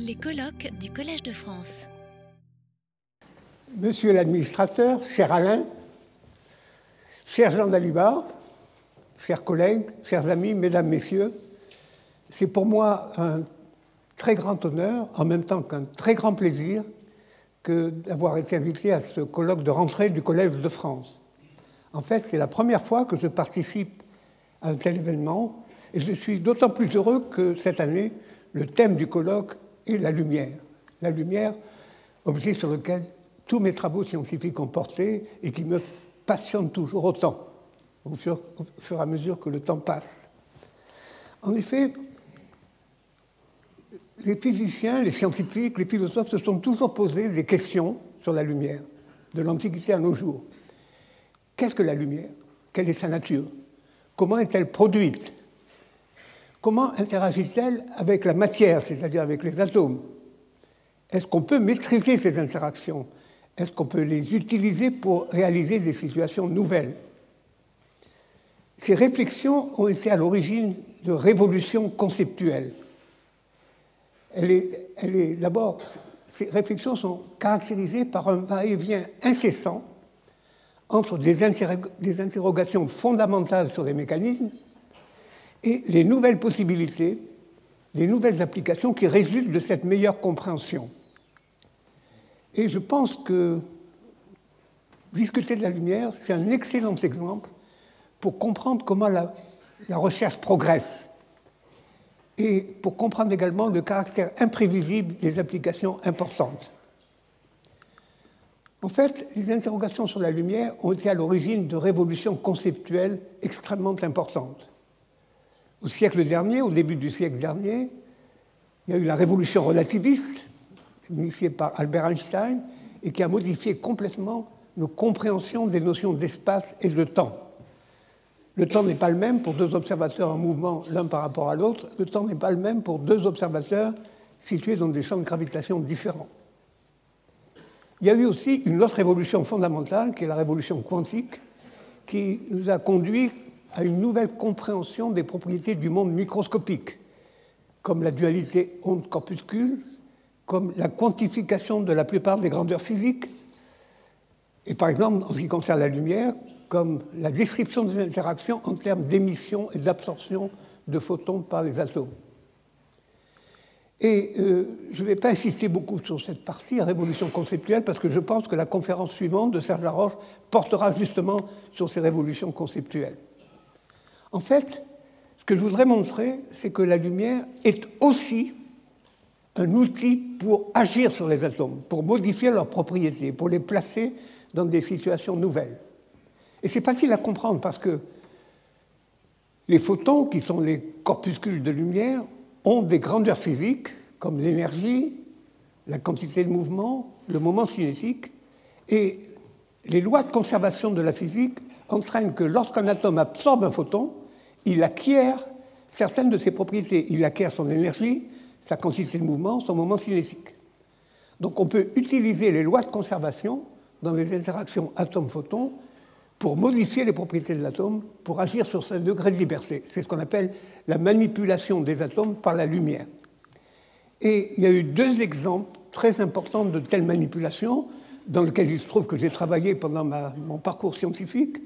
Les colloques du Collège de France. Monsieur l'administrateur, cher Alain, cher Jean Dalibar, chers collègues, chers amis, mesdames, messieurs, c'est pour moi un très grand honneur, en même temps qu'un très grand plaisir, d'avoir été invité à ce colloque de rentrée du Collège de France. En fait, c'est la première fois que je participe à un tel événement, et je suis d'autant plus heureux que cette année, le thème du colloque est la lumière. La lumière, objet sur lequel tous mes travaux scientifiques ont porté et qui me passionne toujours autant, au fur, au fur et à mesure que le temps passe. En effet, les physiciens, les scientifiques, les philosophes se sont toujours posé des questions sur la lumière, de l'Antiquité à nos jours. Qu'est-ce que la lumière? Quelle est sa nature? Comment est-elle produite? Comment interagit-elle avec la matière, c'est-à-dire avec les atomes? Est-ce qu'on peut maîtriser ces interactions? Est-ce qu'on peut les utiliser pour réaliser des situations nouvelles? Ces réflexions ont été à l'origine de révolutions conceptuelles. Ces réflexions sont caractérisées par un va-et-vient incessant entre des interrogations fondamentales sur les mécanismes et les nouvelles possibilités, les nouvelles applications qui résultent de cette meilleure compréhension. Et je pense que discuter de la lumière, c'est un excellent exemple pour comprendre comment la, recherche progresse et pour comprendre également le caractère imprévisible des applications importantes. En fait, les interrogations sur la lumière ont été à l'origine de révolutions conceptuelles extrêmement importantes. Au siècle dernier, au début du siècle dernier, il y a eu la révolution relativiste, initiée par Albert Einstein, et qui a modifié complètement nos compréhensions des notions d'espace et de temps. Le temps n'est pas le même pour deux observateurs en mouvement l'un par rapport à l'autre. Le temps n'est pas le même pour deux observateurs situés dans des champs de gravitation différents. Il y a eu aussi une autre révolution fondamentale, qui est la révolution quantique, qui nous a conduit à une nouvelle compréhension des propriétés du monde microscopique, comme la dualité onde-corpuscule, comme la quantification de la plupart des grandeurs physiques, et par exemple, en ce qui concerne la lumière, comme la description des interactions en termes d'émission et d'absorption de photons par les atomes. Et euh, je ne vais pas insister beaucoup sur cette partie, révolution conceptuelle, parce que je pense que la conférence suivante de Serge Laroche portera justement sur ces révolutions conceptuelles. En fait, ce que je voudrais montrer, c'est que la lumière est aussi un outil pour agir sur les atomes, pour modifier leurs propriétés, pour les placer dans des situations nouvelles. Et c'est facile à comprendre parce que les photons, qui sont les corpuscules de lumière, ont des grandeurs physiques comme l'énergie, la quantité de mouvement, le moment cinétique, et les lois de conservation de la physique entraînent que lorsqu'un atome absorbe un photon, il acquiert certaines de ses propriétés. Il acquiert son énergie, sa quantité de mouvement, son moment cinétique. Donc on peut utiliser les lois de conservation dans les interactions atome-photon pour modifier les propriétés de l'atome, pour agir sur ce degré de liberté. C'est ce qu'on appelle la manipulation des atomes par la lumière. Et il y a eu deux exemples très importants de telles manipulations, dans lesquels il se trouve que j'ai travaillé pendant mon parcours scientifique.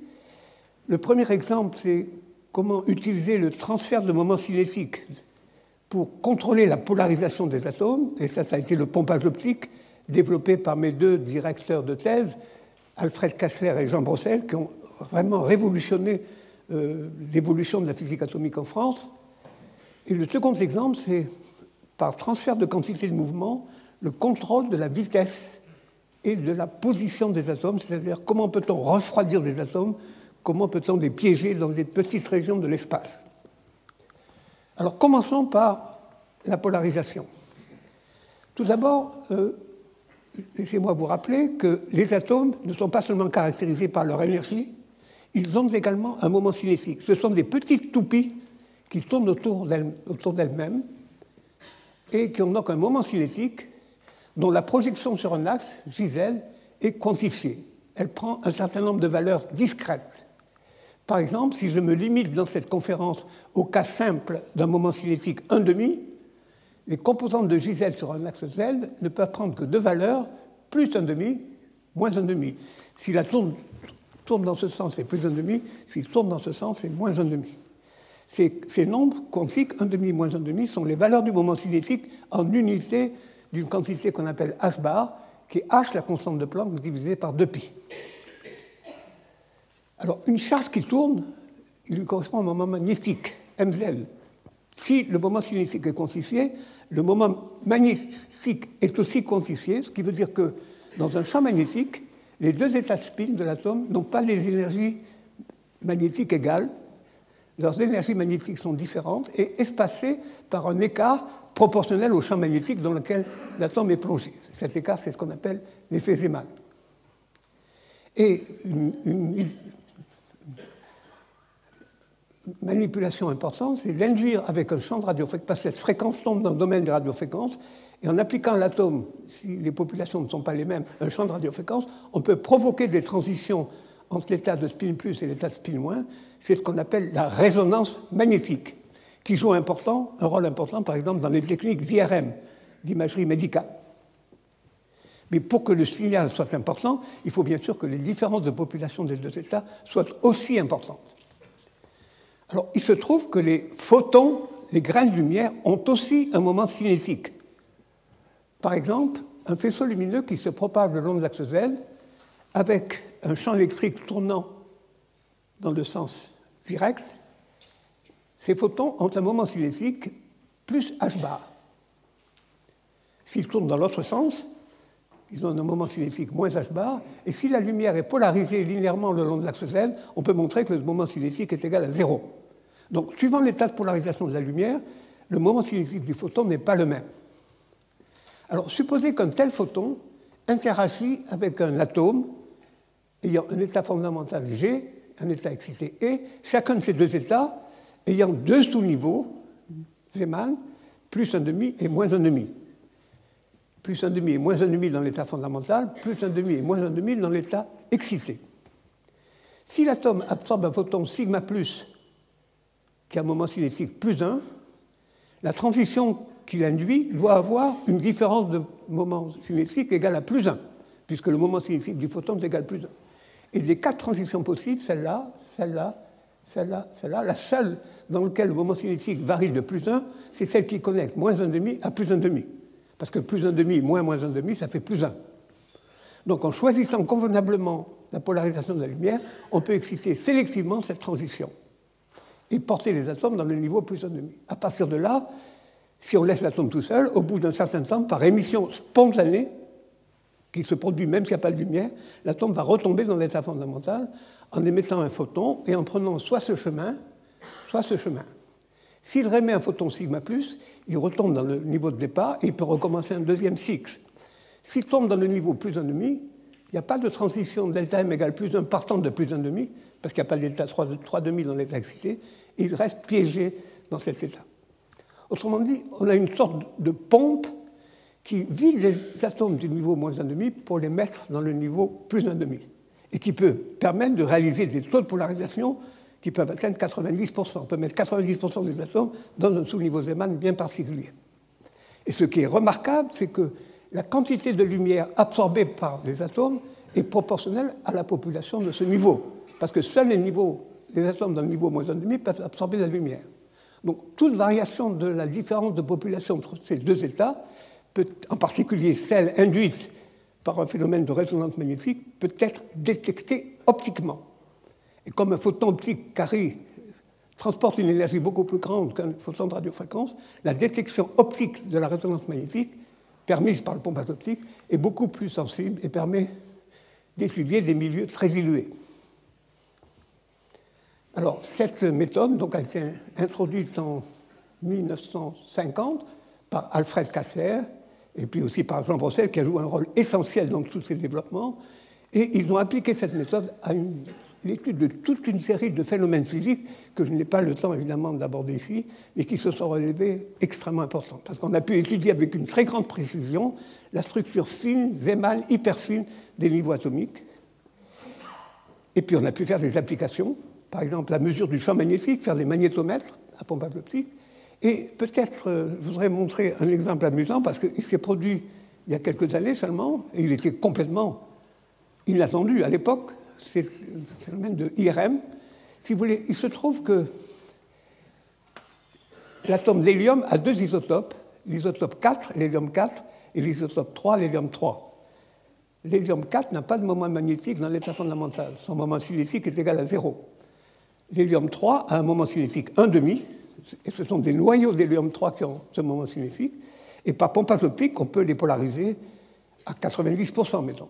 Le premier exemple, c'est comment utiliser le transfert de moments cinétiques pour contrôler la polarisation des atomes, et ça, ça a été le pompage optique développé par mes deux directeurs de thèse, Alfred Kassler et Jean Brossel, qui ont vraiment révolutionné euh, l'évolution de la physique atomique en France. Et le second exemple, c'est par transfert de quantité de mouvement, le contrôle de la vitesse et de la position des atomes, c'est-à-dire comment peut-on refroidir des atomes, comment peut-on les piéger dans des petites régions de l'espace. Alors commençons par la polarisation. Tout d'abord, euh, laissez-moi vous rappeler que les atomes ne sont pas seulement caractérisés par leur énergie, ils ont également un moment cinétique. Ce sont des petites toupies qui tournent autour d'elles-mêmes et qui ont donc un moment cinétique dont la projection sur un axe, Gisèle, est quantifiée. Elle prend un certain nombre de valeurs discrètes. Par exemple, si je me limite dans cette conférence au cas simple d'un moment cinétique 1,5, les composantes de JZ sur un axe Z ne peuvent prendre que deux valeurs, plus un demi, moins un demi. Si la tourne, tourne dans ce sens, c'est plus un demi. S'il tourne dans ce sens, c'est moins un demi. Ces, ces nombres quantiques, un demi, moins un demi, sont les valeurs du moment cinétique en unité d'une quantité qu'on appelle h bar, qui est h, la constante de Planck, divisée par 2pi. Alors, une charge qui tourne, il lui correspond un moment magnétique, mz. Si le moment cinétique est quantifié, le moment magnétique est aussi quantifié, ce qui veut dire que dans un champ magnétique, les deux états spin de l'atome n'ont pas des énergies magnétiques égales. Leurs énergies magnétiques sont différentes et espacées par un écart proportionnel au champ magnétique dans lequel l'atome est plongé. Cet écart, c'est ce qu'on appelle l'effet Zeeman. Et une, manipulation importante, c'est l'induire avec un champ de radiofréquence, parce que cette fréquence tombe dans le domaine des radiofréquences, et en appliquant à l'atome, si les populations ne sont pas les mêmes, un champ de radiofréquence, on peut provoquer des transitions entre l'état de spin plus et l'état de spin moins. C'est ce qu'on appelle la résonance magnétique, qui joue important, un rôle important, par exemple, dans les techniques d'IRM, d'imagerie médicale. Mais pour que le signal soit important, il faut bien sûr que les différences de population des deux états soient aussi importantes. Alors, il se trouve que les photons, les grains de lumière, ont aussi un moment cinétique. Par exemple, un faisceau lumineux qui se propage le long de l'axe Z avec un champ électrique tournant dans le sens direct, ces photons ont un moment cinétique plus h bar. S'ils tournent dans l'autre sens, ils ont un moment cinétique moins h bar, et si la lumière est polarisée linéairement le long de l'axe Z, on peut montrer que le moment cinétique est égal à zéro. Donc, suivant l'état de polarisation de la lumière, le moment cinétique du photon n'est pas le même. Alors, supposez qu'un tel photon interagit avec un atome ayant un état fondamental G, un état excité E, chacun de ces deux états ayant deux sous-niveaux, Zeeman, plus un demi et moins un demi. Plus un demi et moins un demi dans l'état fondamental, plus un demi et moins un demi dans l'état excité. Si l'atome absorbe un photon sigma plus, qui a un moment cinétique plus 1, la transition qu'il induit doit avoir une différence de moment cinétique égale à plus 1, puisque le moment cinétique du photon est égal à plus 1. Et les quatre transitions possibles, celle-là, celle-là, celle-là, celle-là, la seule dans laquelle le moment cinétique varie de plus 1, c'est celle qui connecte moins 1,5 à plus 1,5. Parce que plus 1,5 moins moins 1,5, ça fait plus 1. Donc en choisissant convenablement la polarisation de la lumière, on peut exciter sélectivement cette transition et porter les atomes dans le niveau plus 1,5. À partir de là, si on laisse l'atome tout seul, au bout d'un certain temps, par émission spontanée, qui se produit même s'il n'y a pas de lumière, l'atome va retomber dans l'état fondamental en émettant un photon et en prenant soit ce chemin, soit ce chemin. S'il remet un photon sigma plus, il retombe dans le niveau de départ et il peut recommencer un deuxième cycle. S'il tombe dans le niveau plus 1,5, il n'y a pas de transition delta m égale plus 1 partant de plus 1,5, parce qu'il n'y a pas de delta 3,5 dans l'état excité, et il reste piégé dans cet état. Autrement dit, on a une sorte de pompe qui vide les atomes du niveau moins 1,5 pour les mettre dans le niveau plus 1,5 et qui peut permettre de réaliser des taux de polarisation qui peuvent atteindre 90%. On peut mettre 90% des atomes dans un sous-niveau Zeeman bien particulier. Et ce qui est remarquable, c'est que la quantité de lumière absorbée par les atomes est proportionnelle à la population de ce niveau. Parce que seuls les, niveaux, les atomes le niveau moins 1,5 peuvent absorber la lumière. Donc toute variation de la différence de population entre ces deux états, peut, en particulier celle induite par un phénomène de résonance magnétique, peut être détectée optiquement. Et comme un photon optique carré transporte une énergie beaucoup plus grande qu'un photon de radiofréquence, la détection optique de la résonance magnétique, permise par le pompage optique, est beaucoup plus sensible et permet d'étudier des milieux très dilués. Alors, cette méthode donc, a été introduite en 1950 par Alfred Kassler et puis aussi par Jean Brossel, qui a joué un rôle essentiel dans tous ces développements. Et ils ont appliqué cette méthode à l'étude de toute une série de phénomènes physiques que je n'ai pas le temps évidemment d'aborder ici, mais qui se sont révélés extrêmement importants. Parce qu'on a pu étudier avec une très grande précision la structure fine, zémale, hyperfine des niveaux atomiques. Et puis on a pu faire des applications par exemple la mesure du champ magnétique, faire des magnétomètres à pompage optique. Et peut-être, euh, je voudrais montrer un exemple amusant, parce qu'il s'est produit il y a quelques années seulement, et il était complètement inattendu à l'époque, c'est le phénomène de IRM. Si vous voulez, il se trouve que l'atome d'hélium a deux isotopes, l'isotope 4, l'hélium 4, et l'isotope 3, l'hélium 3. L'hélium 4 n'a pas de moment magnétique dans l'état fondamental. Son moment cinétique est égal à zéro. L'hélium 3 a un moment cinétique 1,5, et ce sont des noyaux d'hélium 3 qui ont ce moment cinétique, et par pompage optique, on peut les polariser à 90%, mettons.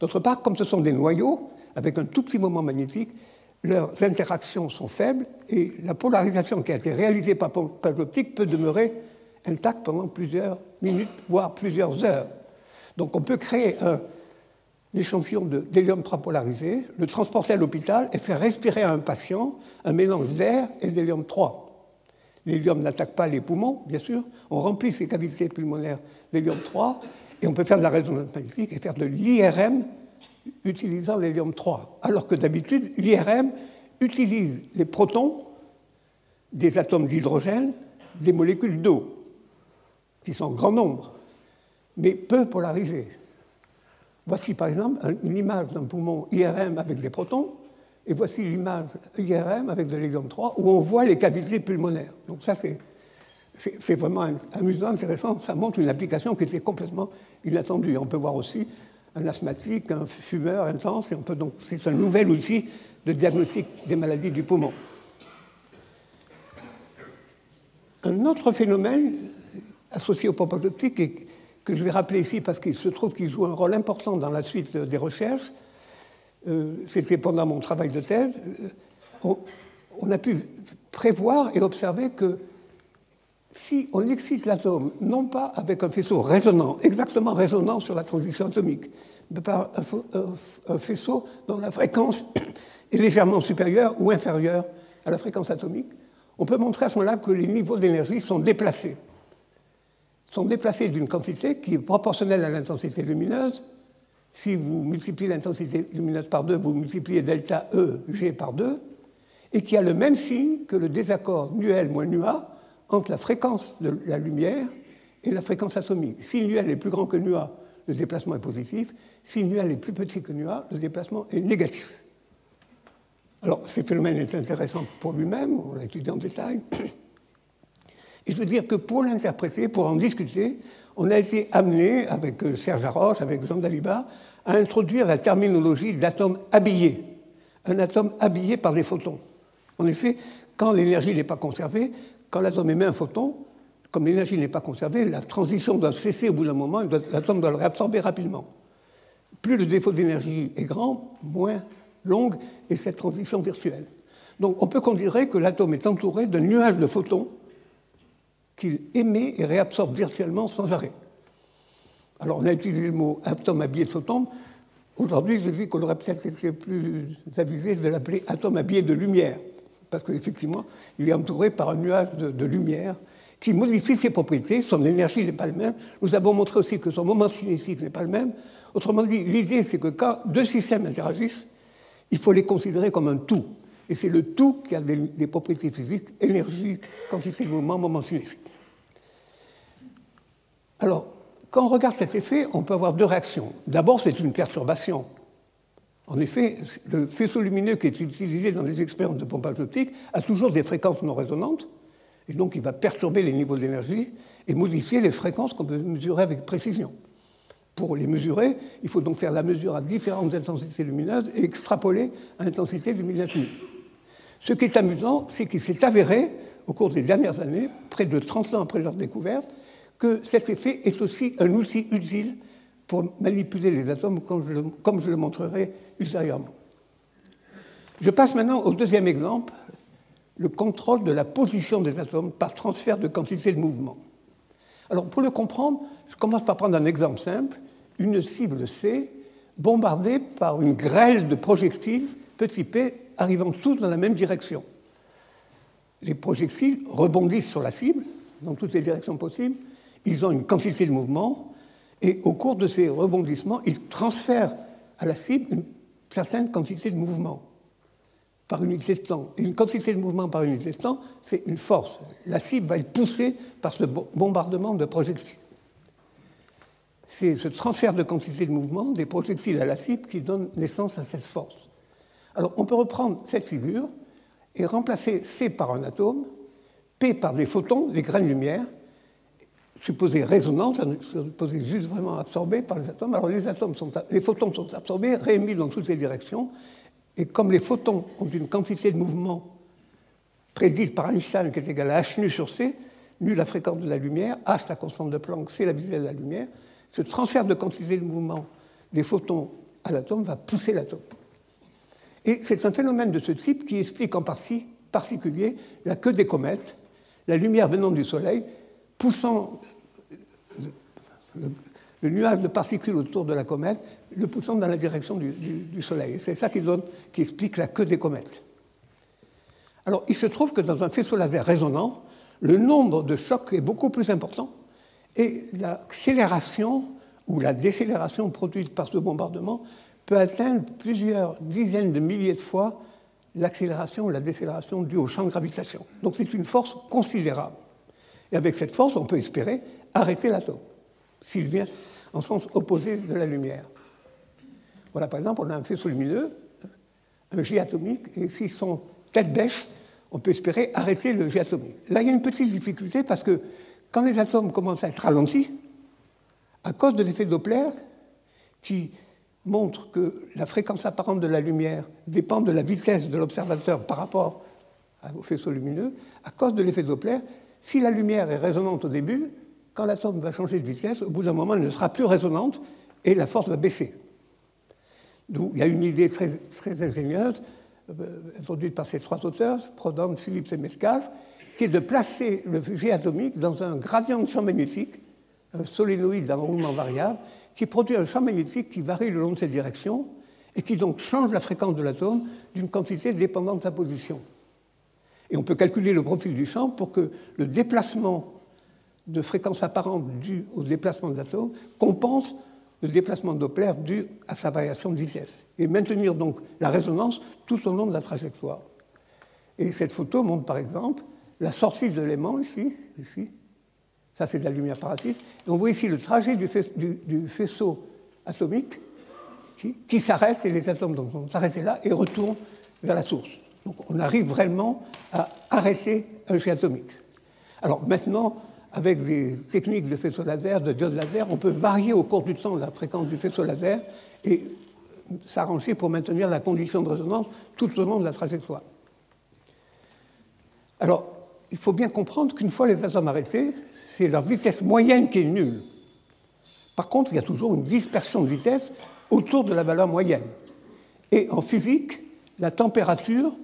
D'autre part, comme ce sont des noyaux, avec un tout petit moment magnétique, leurs interactions sont faibles et la polarisation qui a été réalisée par pompage optique peut demeurer intacte pendant plusieurs minutes, voire plusieurs heures. Donc on peut créer un échantillon d'hélium 3 polarisé, le transporter à l'hôpital et faire respirer à un patient un mélange d'air et d'hélium 3. L'hélium n'attaque pas les poumons, bien sûr. On remplit ces cavités pulmonaires d'hélium 3 et on peut faire de la résonance magnétique et faire de l'IRM utilisant l'hélium 3. Alors que d'habitude, l'IRM utilise les protons des atomes d'hydrogène, des molécules d'eau, qui sont en grand nombre, mais peu polarisées. Voici par exemple une image d'un poumon IRM avec des protons, et voici l'image IRM avec de l'hélium 3, où on voit les cavités pulmonaires. Donc ça, c'est c'est vraiment amusant, intéressant. Ça montre une application qui était complètement inattendue. On peut voir aussi un asthmatique, un fumeur intense, et on peut donc, c'est un nouvel outil de diagnostic des maladies du poumon. Un autre phénomène associé au pompage optique, et que je vais rappeler ici parce qu'il se trouve qu'il joue un rôle important dans la suite des recherches, euh, c'était pendant mon travail de thèse, euh, on a pu prévoir et observer que si on excite l'atome, non pas avec un faisceau résonnant, exactement résonnant sur la transition atomique, mais par un, faisceau dont la fréquence est légèrement supérieure ou inférieure à la fréquence atomique, on peut montrer à ce moment-là que les niveaux d'énergie sont déplacés. sont déplacés d'une quantité qui est proportionnelle à l'intensité lumineuse. Si vous multipliez l'intensité lumineuse par 2, vous multipliez delta E, G par 2, et qui a le même signe que le désaccord nu L moins nu A entre la fréquence de la lumière et la fréquence atomique. Si nu est plus grand que nu A, le déplacement est positif. Si nu est plus petit que nu A, le déplacement est négatif. Alors, ce phénomène est intéressant pour lui-même, on l'a étudié en détail. Et je veux dire que pour l'interpréter, pour en discuter, on a été amené, avec euh, Serge Haroche, avec Jean Daliba, à introduire la terminologie d'atome habillé. Un atome habillé par des photons. En effet, quand l'énergie n'est pas conservée, quand l'atome émet un photon, comme l'énergie n'est pas conservée, la transition doit cesser au bout d'un moment, l'atome doit le réabsorber rapidement. Plus le défaut d'énergie est grand, moins longue est cette transition virtuelle. Donc on peut considérer que l'atome est entouré d'un nuage de photons qu'il émet et réabsorbe virtuellement sans arrêt. Alors on a utilisé le mot atome habillé de photons. Aujourd'hui, je dis qu'on aurait peut-être été plus avisé de l'appeler atome habillé de lumière parce qu'effectivement, il est entouré par un nuage de, lumière qui modifie ses propriétés, son énergie n'est pas la même. Nous avons montré aussi que son moment cinétique n'est pas le même. Autrement dit, l'idée, c'est que quand deux systèmes interagissent, il faut les considérer comme un tout. Et c'est le tout qui a des, propriétés physiques, énergie, quantité de mouvement, moment cinétique. Alors, quand on regarde cet effet, on peut avoir deux réactions. D'abord, c'est une perturbation. En effet, le faisceau lumineux qui est utilisé dans les expériences de pompage optique a toujours des fréquences non résonantes, et donc il va perturber les niveaux d'énergie et modifier les fréquences qu'on peut mesurer avec précision. Pour les mesurer, il faut donc faire la mesure à différentes intensités lumineuses et extrapoler à l'intensité lumineuse. Ce qui est amusant, c'est qu'il s'est avéré, au cours des dernières années, près de 30 ans après leur découverte, que cet effet est aussi un outil utile pour manipuler les atomes comme je le, montrerai ultérieurement. Je passe maintenant au deuxième exemple, le contrôle de la position des atomes par transfert de quantité de mouvement. Alors pour le comprendre, je commence par prendre un exemple simple, une cible C bombardée par une grêle de projectiles petit p arrivant tous dans la même direction. Les projectiles rebondissent sur la cible dans toutes les directions possibles, ils ont une quantité de mouvement, et au cours de ces rebondissements, il transfère à la cible une certaine quantité de mouvement. par unité de temps. Une quantité de mouvement par unité de c'est une force. La cible va être poussée par ce bombardement de projectiles. C'est ce transfert de quantité de mouvement des projectiles à la cible qui donne naissance à cette force. Alors on peut reprendre cette figure et remplacer C par un atome, P par des photons, des grains de lumière, supposés résonantes, supposés juste vraiment absorbés par les atomes. Alors les, atomes sont, les photons sont absorbés, réémis dans toutes les directions, et comme les photons ont une quantité de mouvement prédite par Einstein qui est égale à h nu sur c, nu la fréquence de la lumière, h la constante de Planck, c la vitesse de la lumière, ce transfert de quantité de mouvement des photons à l'atome va pousser l'atome. Et c'est un phénomène de ce type qui explique en partie particulier la queue des comètes, la lumière venant du Soleil, poussant le, nuage de particules autour de la comète, le poussant dans la direction du, Soleil. C'est ça qui, qui explique la queue des comètes. Alors, il se trouve que dans un faisceau laser résonnant, le nombre de chocs est beaucoup plus important et l'accélération ou la décélération produite par ce bombardement peut atteindre plusieurs dizaines de milliers de fois l'accélération ou la décélération due au champ de gravitation. Donc c'est une force considérable. Et avec cette force, on peut espérer arrêter l'atome, s'il vient en sens opposé de la lumière. Voilà, par exemple, on a un faisceau lumineux, un jet atomique, et si son tête bêche, on peut espérer arrêter le jet atomique. Là, il y a une petite difficulté parce que quand les atomes commencent à être ralentis, à cause de l'effet Doppler, qui montre que la fréquence apparente de la lumière dépend de la vitesse de l'observateur par rapport au faisceau lumineux, à cause de l'effet Doppler, si la lumière est résonante au début, quand l'atome va changer de vitesse, au bout d'un moment, elle ne sera plus résonante et la force va baisser. Il y a une idée très, ingénieuse, euh, introduite par ces trois auteurs, Proudhon, Phillips et Metcalfe, qui est de placer le jet atomique dans un gradient de champ magnétique, un solénoïde d'un roulement variable, qui produit un champ magnétique qui varie le long de cette direction et qui donc change la fréquence de l'atome d'une quantité dépendante de sa position. Et on peut calculer le profil du champ pour que le déplacement de fréquence apparente dû au déplacement de l'atome compense le déplacement de Doppler dû à sa variation de vitesse, et maintenir donc la résonance tout au long de la trajectoire. Et cette photo montre par exemple la sortie de l'élément ici, ici. Ça, c'est de la lumière parasite. Et on voit ici le trajet du, faisceau, atomique qui, s'arrête et les atomes donc, sont arrêtés là et retournent vers la source. Donc on arrive vraiment à arrêter un jet atomique. Alors maintenant, avec des techniques de faisceau laser, de diode laser, on peut varier au cours du temps la fréquence du faisceau laser et s'arranger pour maintenir la condition de résonance tout au long de la trajectoire. Alors, il faut bien comprendre qu'une fois les atomes arrêtés, c'est leur vitesse moyenne qui est nulle. Par contre, il y a toujours une dispersion de vitesse autour de la valeur moyenne. Et en physique, la température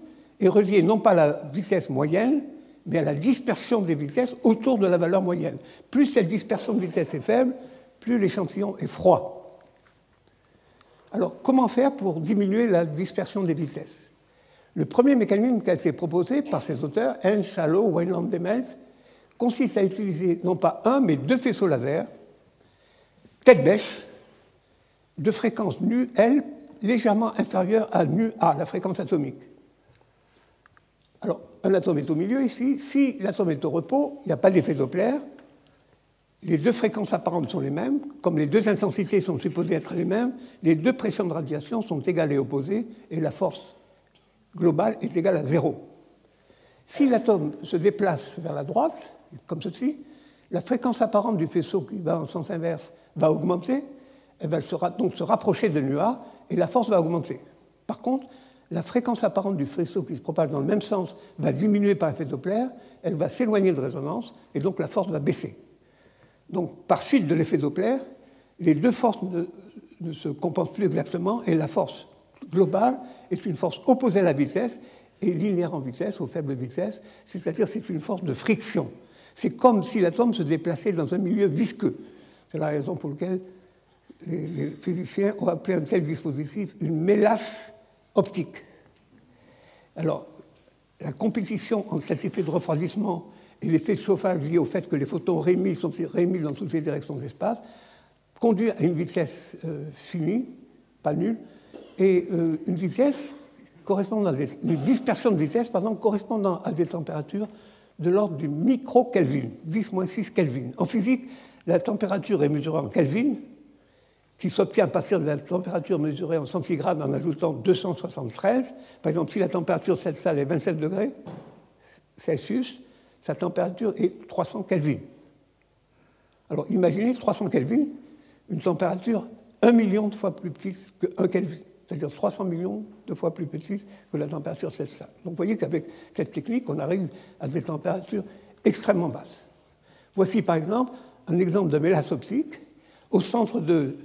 est reliée non pas à la vitesse moyenne, mais à la dispersion des vitesses autour de la valeur moyenne. Plus cette dispersion de vitesse est faible, plus l'échantillon est froid. Alors, comment faire pour diminuer la dispersion des vitesses? Le premier mécanisme qui a été proposé par ces auteurs, Hens, Shallow, Weinland, Demelt, consiste à utiliser non pas un, mais deux faisceaux laser, tête bêche, de fréquence nu, L, légèrement inférieure à nu A, la fréquence atomique. Alors, un atome est au milieu ici. Si l'atome est au repos, il n'y a pas d'effet Doppler. Les deux fréquences apparentes sont les mêmes. Comme les deux intensités sont supposées être les mêmes, les deux pressions de radiation sont égales et opposées, et la force global est égal à zéro. Si l'atome se déplace vers la droite, comme ceci, la fréquence apparente du faisceau qui va en sens inverse va augmenter, elle va donc se rapprocher de nu et la force va augmenter. Par contre, la fréquence apparente du faisceau qui se propage dans le même sens va diminuer par effet Doppler, elle va s'éloigner de résonance et donc la force va baisser. Donc, par suite de l'effet Doppler, les deux forces ne, se compensent plus exactement et la force globale est une force opposée à la vitesse et linéaire en vitesse, aux faibles vitesses, c'est-à-dire c'est une force de friction. C'est comme si l'atome se déplaçait dans un milieu visqueux. C'est la raison pour laquelle les, physiciens ont appelé un tel dispositif une mélasse optique. Alors, la compétition entre cet effet de refroidissement et l'effet de chauffage lié au fait que les photons réémis sont réémis dans toutes les directions de l'espace conduit à une vitesse euh, finie, pas nulle, et euh, une vitesse correspondant à une dispersion de vitesse correspondant à des températures de l'ordre du micro-Kelvin, 10-6 Kelvin. En physique, la température est mesurée en Kelvin, qui s'obtient à partir de la température mesurée en centigrades en ajoutant 273. Par exemple, si la température de cette salle est 27 degrés Celsius, sa température est 300 Kelvin. Alors imaginez 300 Kelvin, une température 1 million de fois plus petite que 1 Kelvin, c'est-à-dire 300 millions de fois plus petite que la température de cette salle. Donc vous voyez qu'avec cette technique, on arrive à des températures extrêmement basses. Voici par exemple un exemple de mélasse optique au centre de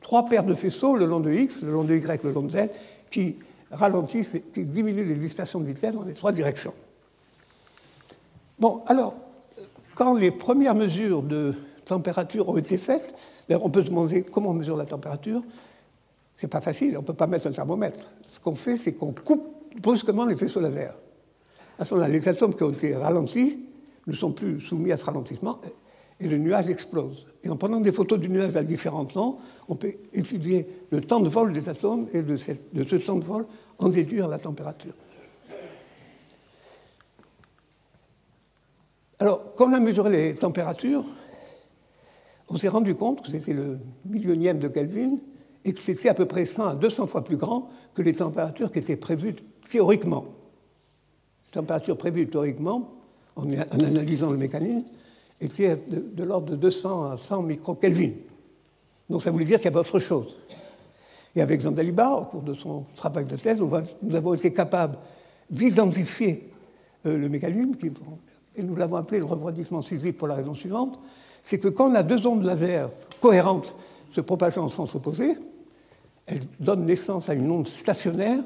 trois paires de faisceaux le long de X, le long de Y, le long de Z, qui ralentissent, qui diminuent les dispersions de vitesse dans les trois directions. Bon, alors, quand les premières mesures de température ont été faites, on peut se demander comment on mesure la température. Ce n'est pas facile, on ne peut pas mettre un thermomètre. Ce qu'on fait, c'est qu'on coupe brusquement les faisceaux laser. À ce moment-là, les atomes qui ont été ralentis ne sont plus soumis à ce ralentissement et le nuage explose. Et en prenant des photos du nuage à différents temps, on peut étudier le temps de vol des atomes et de, ce temps de vol en déduire la température. Alors, quand on a mesuré les températures, on s'est rendu compte que c'était le millionième de Kelvin et que c'était à peu près 100 à 200 fois plus grand que les températures qui étaient prévues théoriquement. Les températures prévues théoriquement, en analysant le mécanisme, étaient de, de l'ordre de 200 à 100 microkelvin. Donc ça voulait dire qu'il y avait autre chose. Et avec Jean Dalibard, au cours de son travail de thèse, nous avons été capables d'identifier euh, le mécanisme, et nous l'avons appelé le refroidissement sismique pour la raison suivante, c'est que quand on a deux ondes laser cohérentes se propageant en sens opposé, elles donnent naissance à une onde stationnaire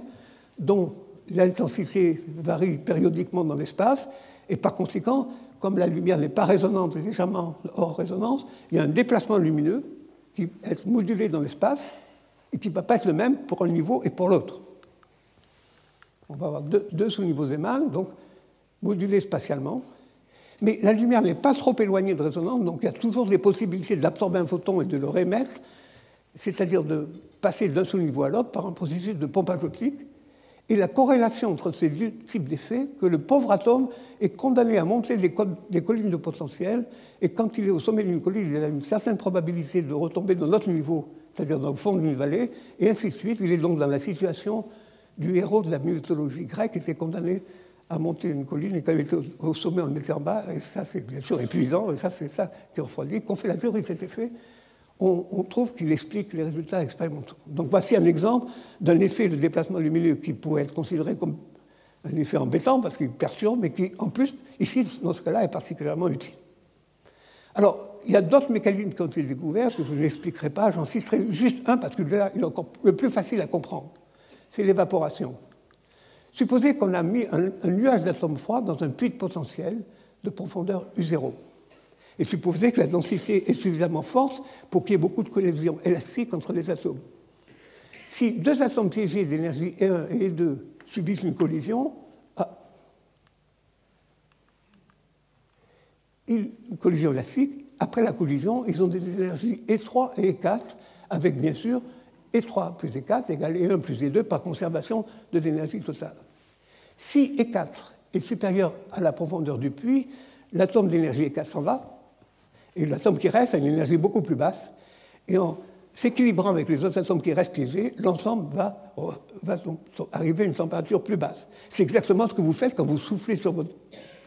dont l'intensité varie périodiquement dans l'espace, et par conséquent, comme la lumière n'est pas résonante, légèrement hors résonance, il y a un déplacement lumineux qui est modulé dans l'espace et qui ne va pas être le même pour un niveau et pour l'autre. On va avoir deux, sous-niveaux d'émal, donc modulés spatialement. Mais la lumière n'est pas trop éloignée de résonance, donc il y a toujours des possibilités d'absorber un photon et de le réémettre, c'est-à-dire de passer d'un sous-niveau à l'autre par un processus de pompage optique et la corrélation entre ces deux types d'effets, que le pauvre atome est condamné à monter des, collines de potentiel, et quand il est au sommet d'une colline, il a une certaine probabilité de retomber dans notre niveau, c'est-à-dire dans le fond d'une vallée, et ainsi de suite. Il est donc dans la situation du héros de la mythologie grecque qui était condamné à monter une colline, et quand il était au sommet, on le mettait en bas, et ça c'est bien sûr épuisant, et ça c'est ça qui refroidit. Qu'on fait la théorie de cet effet, on, trouve qu'il explique les résultats expérimentaux. Donc voici un exemple d'un effet de déplacement lumineux qui pourrait être considéré comme un effet embêtant parce qu'il perturbe, mais qui, en plus, ici, dans ce cas-là, est particulièrement utile. Alors, il y a d'autres mécanismes qui ont été découverts que je n'expliquerai pas, j'en citerai juste un parce que là, il est encore le plus facile à comprendre. C'est l'évaporation. Supposez qu'on a mis un, nuage d'atomes froids dans un puits de potentiel de profondeur U0 et supposer que la densité est suffisamment forte pour qu'il y ait beaucoup de collisions élastiques entre les atomes. Si deux atomes piégés d'énergie E1 et E2 subissent une collision, ah, une collision élastique, après la collision, ils ont des énergies E3 et E4, avec bien sûr E3 plus E4 égale E1 plus E2 par conservation de l'énergie totale. Si E4 est supérieur à la profondeur du puits, l'atome d'énergie E4 s'en va, et l'atome qui reste a une énergie beaucoup plus basse. Et en s'équilibrant avec les autres atomes qui restent piégés, l'ensemble va, arriver à une température plus basse. C'est exactement ce que vous faites quand vous soufflez sur votre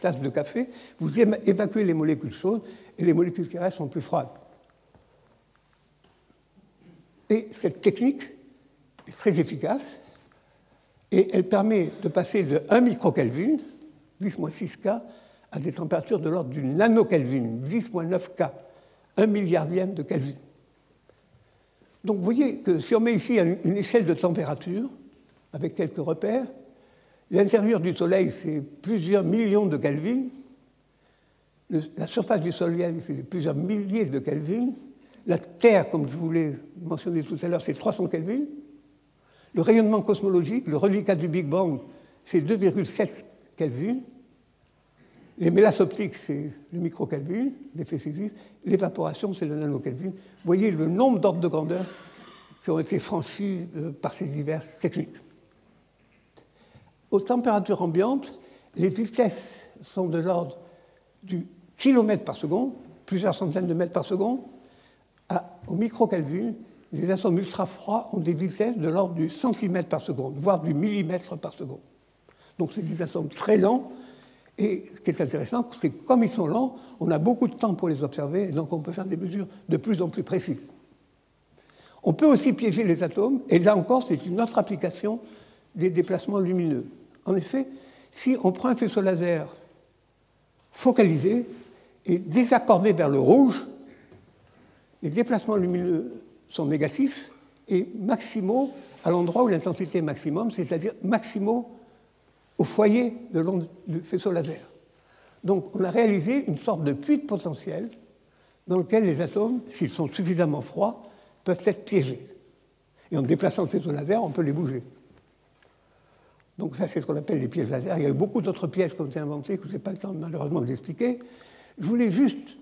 tasse de café. Vous évacuez les molécules chaudes et les molécules qui restent sont plus froides. Et cette technique est très efficace et elle permet de passer de 1 microkelvin, 10-6K, à des températures de l'ordre du nanokelvin, 10-9 K, un milliardième de Kelvin. Donc vous voyez que si on met ici une échelle de température, avec quelques repères, l'intérieur du Soleil, c'est plusieurs millions de Kelvin, la surface du Soleil, c'est plusieurs milliers de Kelvin, la Terre, comme je vous l'ai mentionné tout à l'heure, c'est 300 Kelvin, le rayonnement cosmologique, le reliquat du Big Bang, c'est 2,7 Kelvin, les mélasses optiques, c'est le micro-Kelvin, l'effet Sisyphe. L'évaporation, c'est le nano-Kelvin. Vous voyez le nombre d'ordres de grandeur qui ont été franchis euh, par ces diverses techniques. aux températures ambiantes, les vitesses sont de l'ordre du kilomètre par seconde, plusieurs centaines de mètres par seconde. au micro-Kelvin, les atomes ultra-froids ont des vitesses de l'ordre du centimètre par seconde, voire du millimètre par seconde. Donc c'est des atomes très lents. Et ce qui est intéressant, c'est que comme ils sont lents, on a beaucoup de temps pour les observer, et donc on peut faire des mesures de plus en plus précises. On peut aussi piéger les atomes, et là encore, c'est une autre application des déplacements lumineux. En effet, si on prend un faisceau laser focalisé et désaccordé vers le rouge, les déplacements lumineux sont négatifs et maximaux à l'endroit où l'intensité est maximum, c'est-à-dire maximaux au foyer de du faisceau laser. Donc on a réalisé une sorte de puits de potentiel dans lequel les atomes, s'ils sont suffisamment froids, peuvent être piégés. Et en déplaçant le faisceau laser, on peut les bouger. Donc ça, c'est ce qu'on appelle les pièges laser. Il y a eu beaucoup d'autres pièges ont été inventés que je n'ai pas le temps malheureusement d'expliquer. Je voulais juste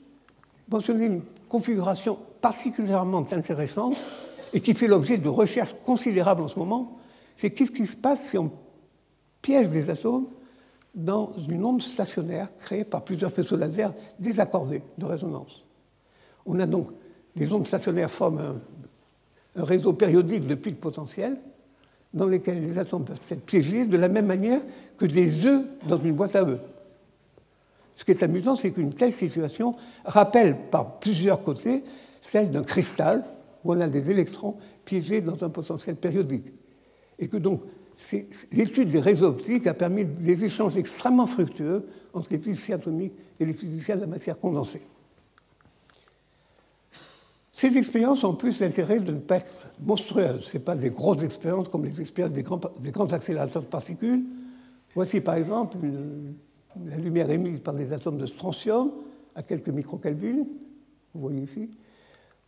mentionner une configuration particulièrement intéressante et qui fait l'objet de recherches considérables en ce moment. C'est qu'est-ce qui se passe si on piège des atomes dans une onde stationnaire créée par plusieurs faisceaux laser désaccordés de résonance. On a donc les ondes stationnaires forment un, réseau périodique de puits de potentiel dans lesquels les atomes peuvent être piégés de la même manière que des œufs dans une boîte à œufs. Ce qui est amusant, c'est qu'une telle situation rappelle par plusieurs côtés celle d'un cristal où on a des électrons piégés dans un potentiel périodique. Et que donc, l'étude des réseaux optiques a permis des échanges extrêmement fructueux entre les physiciens atomiques et les physiciens de la matière condensée. Ces expériences ont plus l'intérêt de ne pas être monstrueuses. Ce pas des grosses expériences comme les expériences des grands, accélérateurs de particules. Voici par exemple la lumière émise par des atomes de strontium à quelques microkelvin. Vous voyez ici.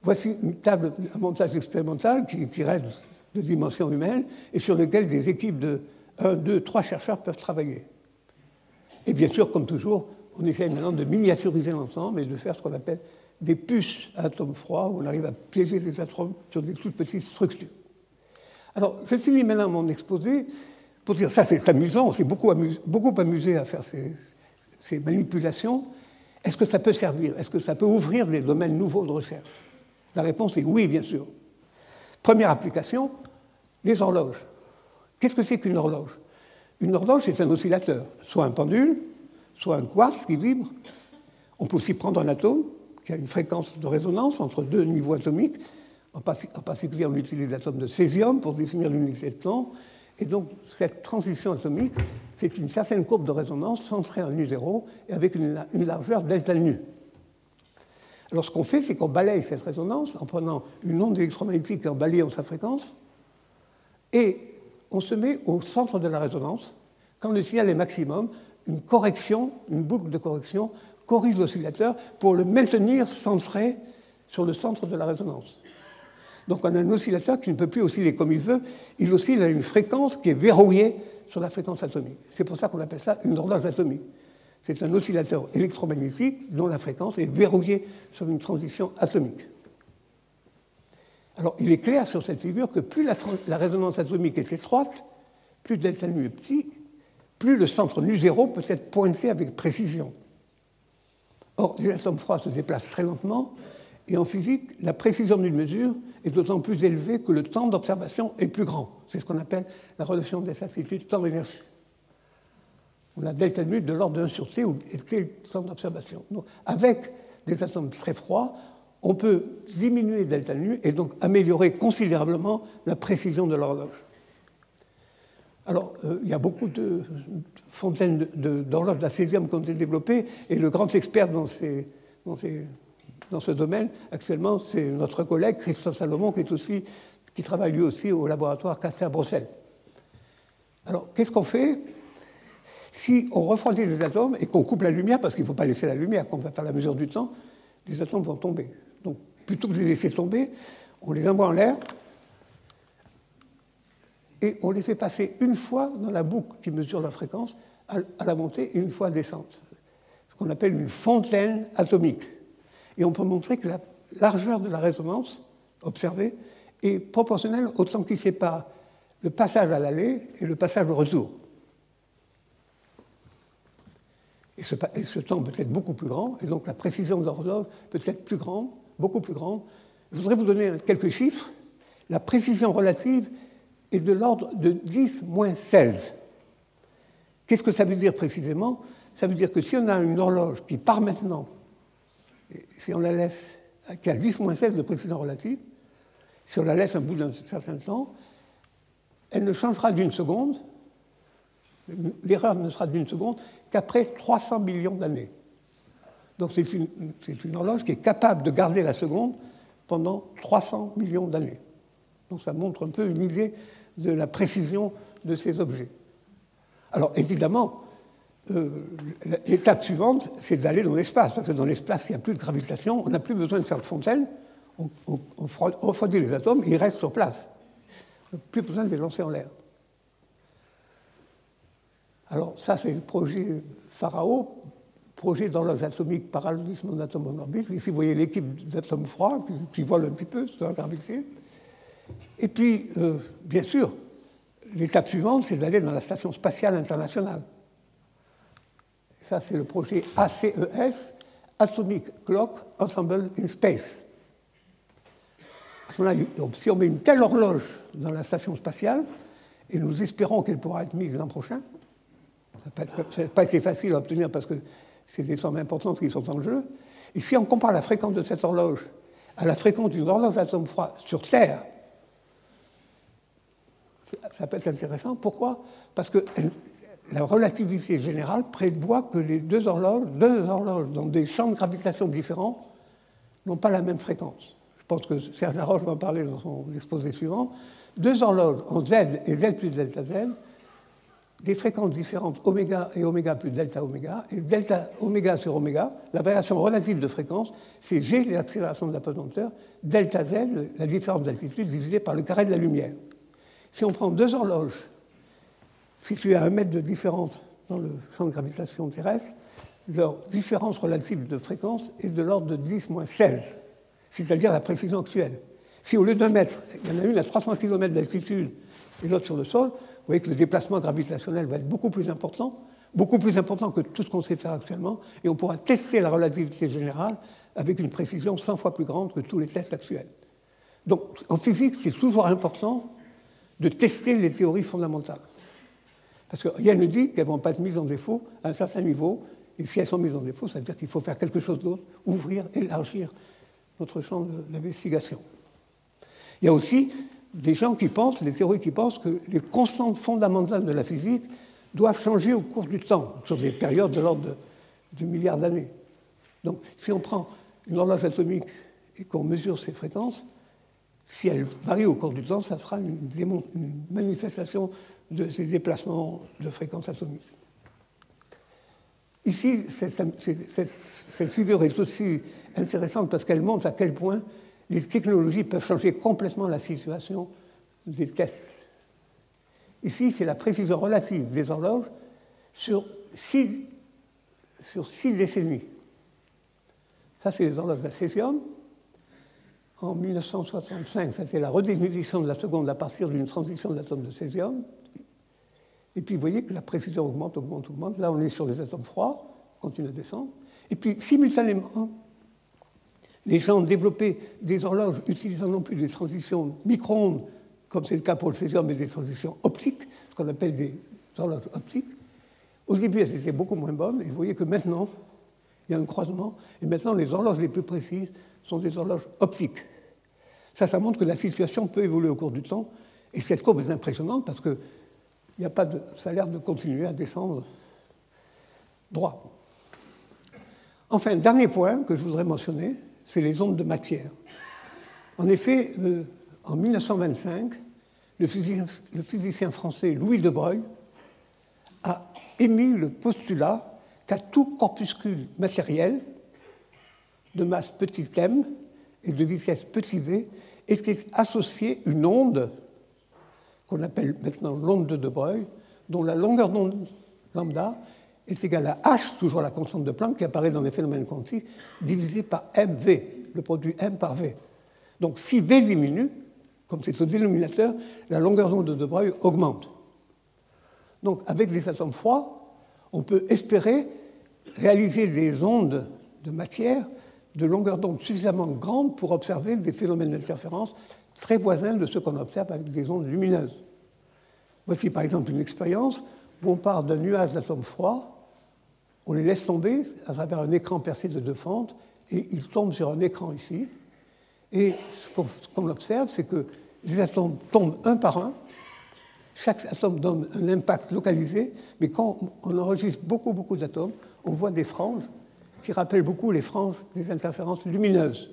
Voici une table, un montage expérimental qui, qui reste de dimension humaine et sur lequel des équipes de 1, 2, 3 chercheurs peuvent travailler. Et bien sûr, comme toujours, on essaie maintenant de miniaturiser l'ensemble et de faire ce qu'on appelle des puces à atomes froids où on arrive à piéger des atomes sur des toutes petites structures. Alors, je finis maintenant mon exposé pour dire ça, c'est amusant, on s'est beaucoup, amusé, à faire ces, manipulations. Est-ce que ça peut servir? Est-ce que ça peut ouvrir des domaines nouveaux de recherche? La réponse est oui, bien sûr. Première application, les horloges. Qu'est-ce que c'est qu'une horloge? Une horloge, c'est un oscillateur, soit un pendule, soit un quartz qui vibre. On peut aussi prendre un atome qui a une fréquence de résonance entre deux niveaux atomiques. En, particulier, on utilise l'atome de césium pour définir l'unité de temps. Et donc, cette transition atomique, c'est une certaine courbe de résonance centrée en U0 et avec une, largeur delta nu. Alors, ce qu'on fait, c'est qu'on balaye cette résonance en prenant une onde électromagnétique et en balayant sa fréquence, et on se met au centre de la résonance, quand le signal est maximum, une correction, une boucle de correction corrige l'oscillateur pour le maintenir centré sur le centre de la résonance. Donc on a un oscillateur qui ne peut plus osciller comme il veut, il oscille à une fréquence qui est verrouillée sur la fréquence atomique. C'est pour ça qu'on appelle ça une horloge atomique. C'est un oscillateur électromagnétique dont la fréquence est verrouillée sur une transition atomique. Alors il est clair sur cette figure que plus la, résonance atomique est étroite, plus delta nu est petit, plus le centre nu zéro peut être pointé avec précision. Or, les atomes froids se déplacent très lentement, et en physique, la précision d'une mesure est d'autant plus élevée que le temps d'observation est plus grand. C'est ce qu'on appelle la relation des temps-énergie. On a delta nu de l'ordre de 1 sur T, ou T le temps d'observation? Avec des atomes très froids, on peut diminuer delta nu et donc améliorer considérablement la précision de l'horloge. Alors, euh, il y a beaucoup de fontaines d'horloges de, la qui ont été développées, et le grand expert dans, ce domaine, actuellement, c'est notre collègue Christophe Salomon, qui, travaille lui aussi au laboratoire Castel Bruxelles. Alors, qu'est-ce qu'on fait? Si on refroidit les atomes et qu'on coupe la lumière, parce qu'il ne faut pas laisser la lumière, qu'on va faire la mesure du temps, les atomes vont tomber. Donc, plutôt que de les laisser tomber, on les envoie en l'air, et on les fait passer une fois dans la boucle qui mesure la fréquence à la montée et une fois à descente. Ce qu'on appelle une fontaine atomique. Et on peut montrer que la largeur de la résonance observée est proportionnelle au temps qui sépare le passage à l'aller et le passage au retour. Et ce, temps peut être beaucoup plus grand, et donc la précision de l'horloge peut être plus grande, beaucoup plus grande. Je voudrais vous donner quelques chiffres. La précision relative est de l'ordre de 10 moins 16. Qu'est-ce que ça veut dire précisément? Ça veut dire que si on a une horloge qui part maintenant, si on la laisse, qui a 10 moins 16 de précision relative, si on la laisse un bout d'un certain temps, elle ne changera d'une seconde, l'erreur ne sera d'une seconde qu'après 300 millions d'années. Donc c'est une, une, horloge qui est capable de garder la seconde pendant 300 millions d'années. Donc ça montre un peu une idée de la précision de ces objets. Alors évidemment, euh, l'étape suivante, c'est d'aller dans l'espace, parce que dans l'espace, il n'y a plus de gravitation, on n'a plus besoin de faire de fontaine, on, refroidit les atomes et ils restent sur place. On plus besoin de les lancer en l'air. Alors ça, c'est le projet Pharao, projet d'horloge atomique parallélisme d'atomes en orbite. Ici, vous voyez l'équipe d'atomes froids qui, vole un petit peu sur la gravité. Et puis, euh, bien sûr, l'étape suivante, c'est d'aller dans la Station spatiale internationale. Ça, c'est le projet ACES, Atomic Clock Ensemble in Space. Donc, si on met une telle horloge dans la station spatiale, et nous espérons qu'elle pourra être mise l'an prochain, ça n'a pas été facile à obtenir parce que c'est des sommes importantes qui sont en jeu. Et si on compare la fréquence de cette horloge à la fréquence d'une horloge d'atomes froids sur Terre, ça peut être intéressant. Pourquoi? Parce que la relativité générale prévoit que les deux horloges, deux horloges dans des champs de gravitation différents n'ont pas la même fréquence. Je pense que Serge Laroche va en parler dans son exposé suivant. Deux horloges en Z et Z plus delta Z des fréquences différentes, oméga et oméga plus delta oméga, et delta oméga sur oméga, la variation relative de fréquence, c'est G, l'accélération de la pesanteur, delta Z, la différence d'altitude divisée par le carré de la lumière. Si on prend deux horloges situées à un mètre de différence dans le champ de gravitation terrestre, leur différence relative de fréquence est de l'ordre de 10 moins 16, c'est-à-dire la précision actuelle. Si au lieu d'un mètre, il y en a une à 300 km d'altitude et l'autre sur le sol, vous voyez que le déplacement gravitationnel va être beaucoup plus important, beaucoup plus important que tout ce qu'on sait faire actuellement, et on pourra tester la relativité générale avec une précision 100 fois plus grande que tous les tests actuels. Donc en physique, c'est toujours important de tester les théories fondamentales. Parce que rien ne dit qu'elles ne vont pas être mises en défaut à un certain niveau, et si elles sont mises en défaut, ça veut dire qu'il faut faire quelque chose d'autre, ouvrir, élargir notre champ d'investigation. Il y a aussi des gens qui pensent, des théories qui pensent que les constantes fondamentales de la physique doivent changer au cours du temps, sur des périodes de l'ordre de, milliards d'années. Donc, si on prend une horloge atomique et qu'on mesure ses fréquences, si elle varie au cours du temps, ça sera une, manifestation de ces déplacements de fréquences atomiques. Ici, cette figure est aussi intéressante parce qu'elle montre à quel point les technologies peuvent changer complètement la situation des tests. Ici, c'est la précision relative des horloges sur six, sur six décennies. Ça, c'est les horloges de césium. En 1965, c'était la redéfinition de la seconde à partir d'une transition de l'atome de césium. Et puis, vous voyez que la précision augmente, augmente, augmente. Là, on est sur des atomes froids, continue à descendre. Et puis, simultanément, les gens ont développé des horloges utilisant non plus des transitions micro-ondes, comme c'est le cas pour le césium, mais des transitions optiques, ce qu'on appelle des horloges optiques. Au début, elles étaient beaucoup moins bonnes, et vous voyez que maintenant, il y a un croisement, et maintenant, les horloges les plus précises sont des horloges optiques. Ça, ça montre que la situation peut évoluer au cours du temps, et cette courbe est impressionnante parce que a pas de, ça a l'air de continuer à descendre droit. Enfin, dernier point que je voudrais mentionner, c'est les ondes de matière. En effet, euh, en 1925, le physicien, français Louis de Broglie a émis le postulat qu'à tout corpuscule matériel de masse petit m et de vitesse petit v était associée une onde qu'on appelle maintenant l'onde de De Broglie, dont la longueur d'onde lambda est égal à h, toujours la constante de Planck qui apparaît dans les phénomènes quantiques, divisé par mv, le produit m par v. Donc si v diminue, comme c'est au dénominateur, la longueur d'onde de Broglie augmente. Donc avec les atomes froids, on peut espérer réaliser des ondes de matière de longueur d'onde suffisamment grande pour observer des phénomènes d'interférence très voisins de ceux qu'on observe avec des ondes lumineuses. Voici par exemple une expérience où on part d'un nuage d'atomes froids, on les laisse tomber à travers un écran percé de deux fentes, et ils tombent sur un écran ici. Et ce qu'on observe, c'est que les atomes tombent un par un, chaque atome donne un impact localisé, mais quand on enregistre beaucoup, beaucoup d'atomes, on voit des franges qui rappellent beaucoup les franges des interférences lumineuses.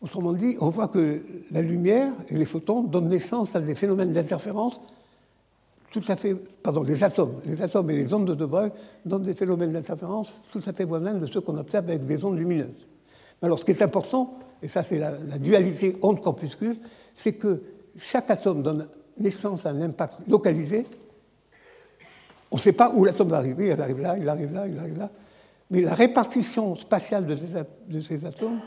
Autrement dit, on voit que la lumière et les photons donnent naissance à des phénomènes d'interférence tout à fait, pardon, les atomes, les atomes et les ondes de De donnent des phénomènes d'interférence tout à fait voisins de ceux qu'on observe avec des ondes lumineuses. Alors, ce qui est important, et ça c'est la dualité onde-corpuscule, c'est que chaque atome donne naissance à un impact localisé. On ne sait pas où l'atome va arriver, il arrive là, il arrive là, il arrive là. Mais la répartition spatiale de ces, atomes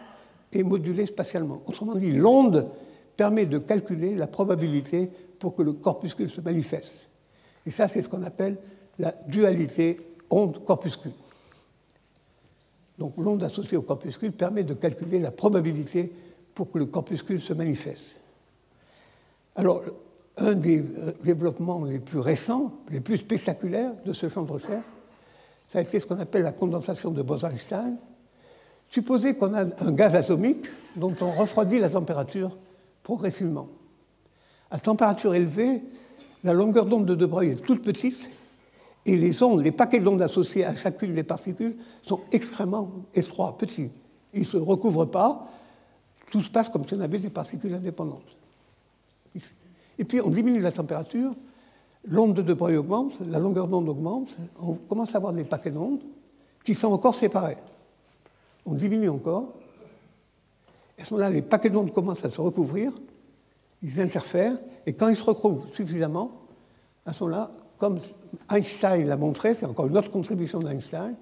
est modulée spatialement. Autrement dit, l'onde permet de calculer la probabilité pour que le corpuscule se manifeste. Et ça, c'est ce qu'on appelle la dualité onde-corpuscule. Donc l'onde associée au corpuscule permet de calculer la probabilité pour que le corpuscule se manifeste. Alors, un des euh, développements les plus récents, les plus spectaculaires de ce champ de recherche, ça a été ce qu'on appelle la condensation de Bose-Einstein. Supposez qu'on a un gaz atomique dont on refroidit la température progressivement. À température élevée, la longueur d'onde de De Broglie est toute petite et les ondes, les paquets d'ondes associés à chacune des particules sont extrêmement étroits, petits. Ils ne se recouvrent pas, tout se passe comme si on avait des particules indépendantes. Et puis on diminue la température, l'onde de De Broglie augmente, la longueur d'onde augmente, on commence à avoir des paquets d'ondes qui sont encore séparés. On diminue encore. Et à ce moment-là, les paquets d'ondes commencent à se recouvrir, ils interfèrent, et quand ils se recouvrent suffisamment, à ce moment-là, comme Einstein l'a montré, c'est encore une autre contribution d'Einstein,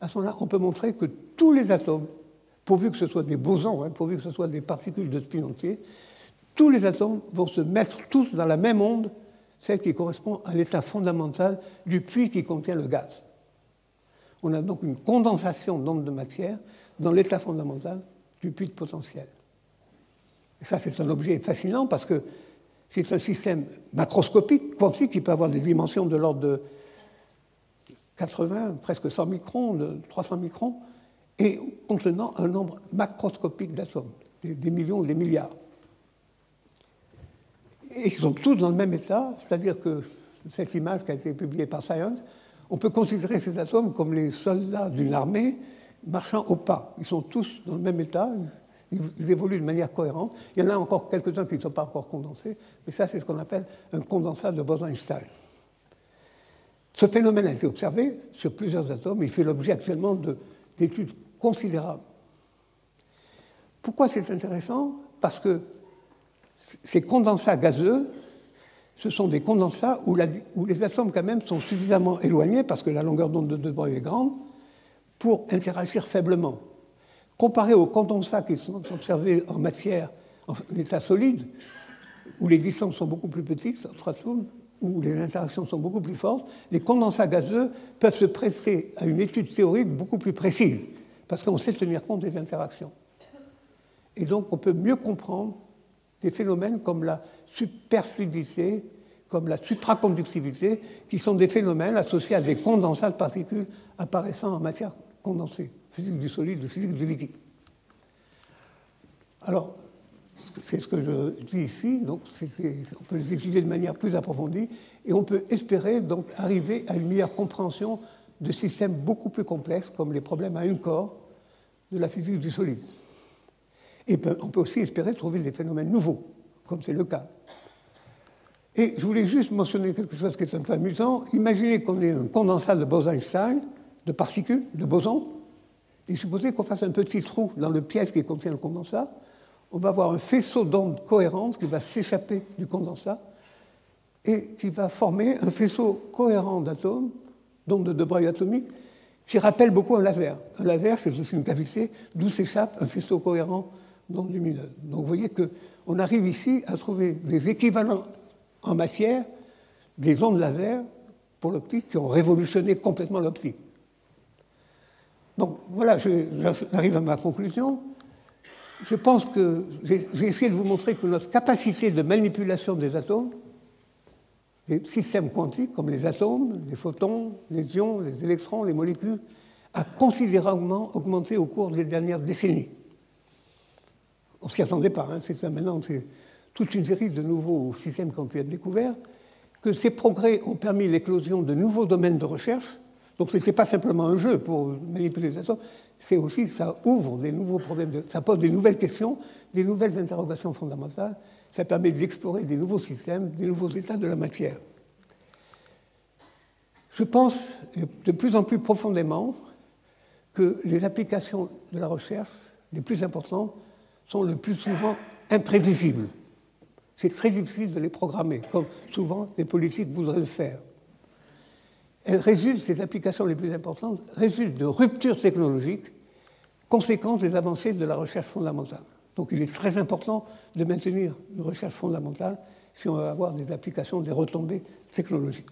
à ce moment-là, on peut montrer que tous les atomes, pourvu que ce soit des bosons, hein, pourvu que ce soit des particules de spin entier, tous les atomes vont se mettre tous dans la même onde, celle qui correspond à l'état fondamental du puits qui contient le gaz. On a donc une condensation d'ondes de matière dans l'état fondamental du puits de potentiel. Et ça, c'est un objet fascinant parce que c'est un système macroscopique, quantique, qui peut avoir des dimensions de l'ordre de 80, presque 100 microns, de 300 microns, et contenant un nombre macroscopique d'atomes, des millions ou des milliards et ils sont tous dans le même état, c'est-à-dire que cette image qui a été publiée par Science, on peut considérer ces atomes comme les soldats d'une armée marchant au pas. Ils sont tous dans le même état, ils évoluent de manière cohérente. Il y en a encore quelques-uns qui ne sont pas encore condensés, mais ça, c'est ce qu'on appelle un condensat de Bose-Einstein. Ce phénomène a été observé sur plusieurs atomes, il fait l'objet actuellement d'études considérables. Pourquoi c'est intéressant? Parce que ces condensats gazeux, ce sont des condensats où, les atomes quand même sont suffisamment éloignés, parce que la longueur d'onde de De Broglie est grande, pour interagir faiblement. Comparé aux condensats qui sont observés en matière, en état solide, où les distances sont beaucoup plus petites où les interactions sont beaucoup plus fortes, les condensats gazeux peuvent se prêter à une étude théorique beaucoup plus précise, parce qu'on sait tenir compte des interactions. Et donc on peut mieux comprendre des phénomènes comme la superfluidité, comme la supraconductivité, qui sont des phénomènes associés à des condensats de particules apparaissant en matière condensée, physique du solide, physique du liquide. Alors, c'est ce que je dis ici, donc on peut les étudier de manière plus approfondie, et on peut espérer donc arriver à une meilleure compréhension de systèmes beaucoup plus complexes, comme les problèmes à un corps de la physique du solide. Et on peut aussi espérer trouver des phénomènes nouveaux, comme c'est le cas. Et je voulais juste mentionner quelque chose qui est un peu amusant. Imaginez qu'on ait un condensat de Bose-Einstein, de particules, de bosons, et supposez qu'on fasse un petit trou dans le piège qui contient le condensat. On va avoir un faisceau d'ondes cohérentes qui va s'échapper du condensat et qui va former un faisceau cohérent d'atomes, d'ondes de Broglie atomiques, qui rappelle beaucoup un laser. Un laser, c'est aussi une cavité d'où s'échappe un faisceau cohérent donc vous voyez qu'on arrive ici à trouver des équivalents en matière des ondes laser pour l'optique qui ont révolutionné complètement l'optique. Donc voilà, j'arrive à ma conclusion. Je pense que j'ai essayé de vous montrer que notre capacité de manipulation des atomes, des systèmes quantiques comme les atomes, les photons, les ions, les électrons, les molécules, a considérablement augmenté au cours des dernières décennies. On ne s'y attendait pas, hein, c'est maintenant c'est toute une série de nouveaux systèmes qui ont pu être découverts, que ces progrès ont permis l'éclosion de nouveaux domaines de recherche. Donc ce n'est pas simplement un jeu pour manipuler les atomes, c'est aussi, ça ouvre des nouveaux problèmes, ça pose des nouvelles questions, des nouvelles interrogations fondamentales, ça permet d'explorer des nouveaux systèmes, des nouveaux états de la matière. Je pense de plus en plus profondément que les applications de la recherche les plus importantes sont le plus souvent imprévisibles. C'est très difficile de les programmer, comme souvent les politiques voudraient le faire. Elles résultent, ces applications les plus importantes, résultent de ruptures technologiques conséquentes des avancées de la recherche fondamentale. Donc il est très important de maintenir une recherche fondamentale si on veut avoir des applications, des retombées technologiques.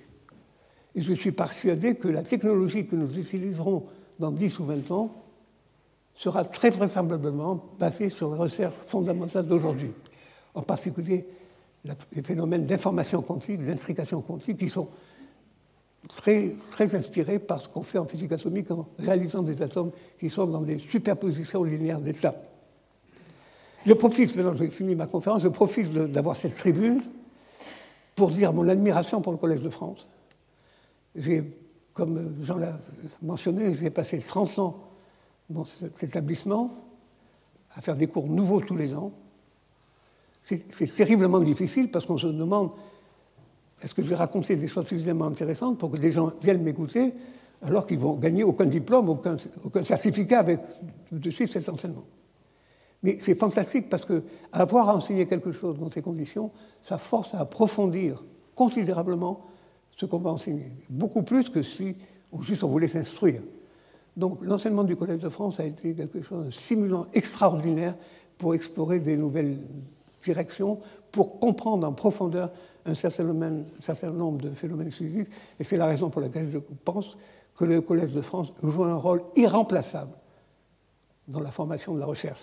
Et je suis persuadé que la technologie que nous utiliserons dans 10 ou 20 ans, sera très vraisemblablement basée sur les recherches fondamentales d'aujourd'hui, en particulier les phénomènes d'information quantique, d'intrication quantique, qui sont très, inspirés par ce qu'on fait en physique atomique en réalisant des atomes qui sont dans des superpositions linéaires d'états. Je profite, maintenant j'ai fini ma conférence, je profite d'avoir cette tribune pour dire mon admiration pour le Collège de France. J'ai comme Jean l'a mentionné, j'ai passé 30 ans dans cet établissement à faire des cours nouveaux tous les ans. C'est terriblement difficile parce qu'on se demande est-ce que je vais raconter des choses suffisamment intéressantes pour que des gens viennent m'écouter alors qu'ils vont gagner aucun diplôme, aucun, certificat avec de suivre cet enseignement? Mais c'est fantastique parce que avoir à enseigner quelque chose dans ces conditions, ça force à approfondir considérablement ce qu'on va enseigner. Beaucoup plus que si juste on voulait s'instruire. Donc l'enseignement du Collège de France a été quelque chose de stimulant extraordinaire pour explorer des nouvelles directions, pour comprendre en profondeur un certain, nombre de phénomènes physiques. Et c'est la raison pour laquelle je pense que le Collège de France joue un rôle irremplaçable dans la formation de la recherche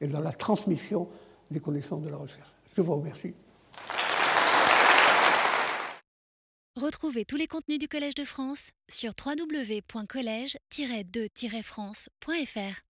et dans la transmission des connaissances de la recherche. Je vous remercie. Retrouvez tous les contenus du Collège de France sur www.colège-2-france.fr.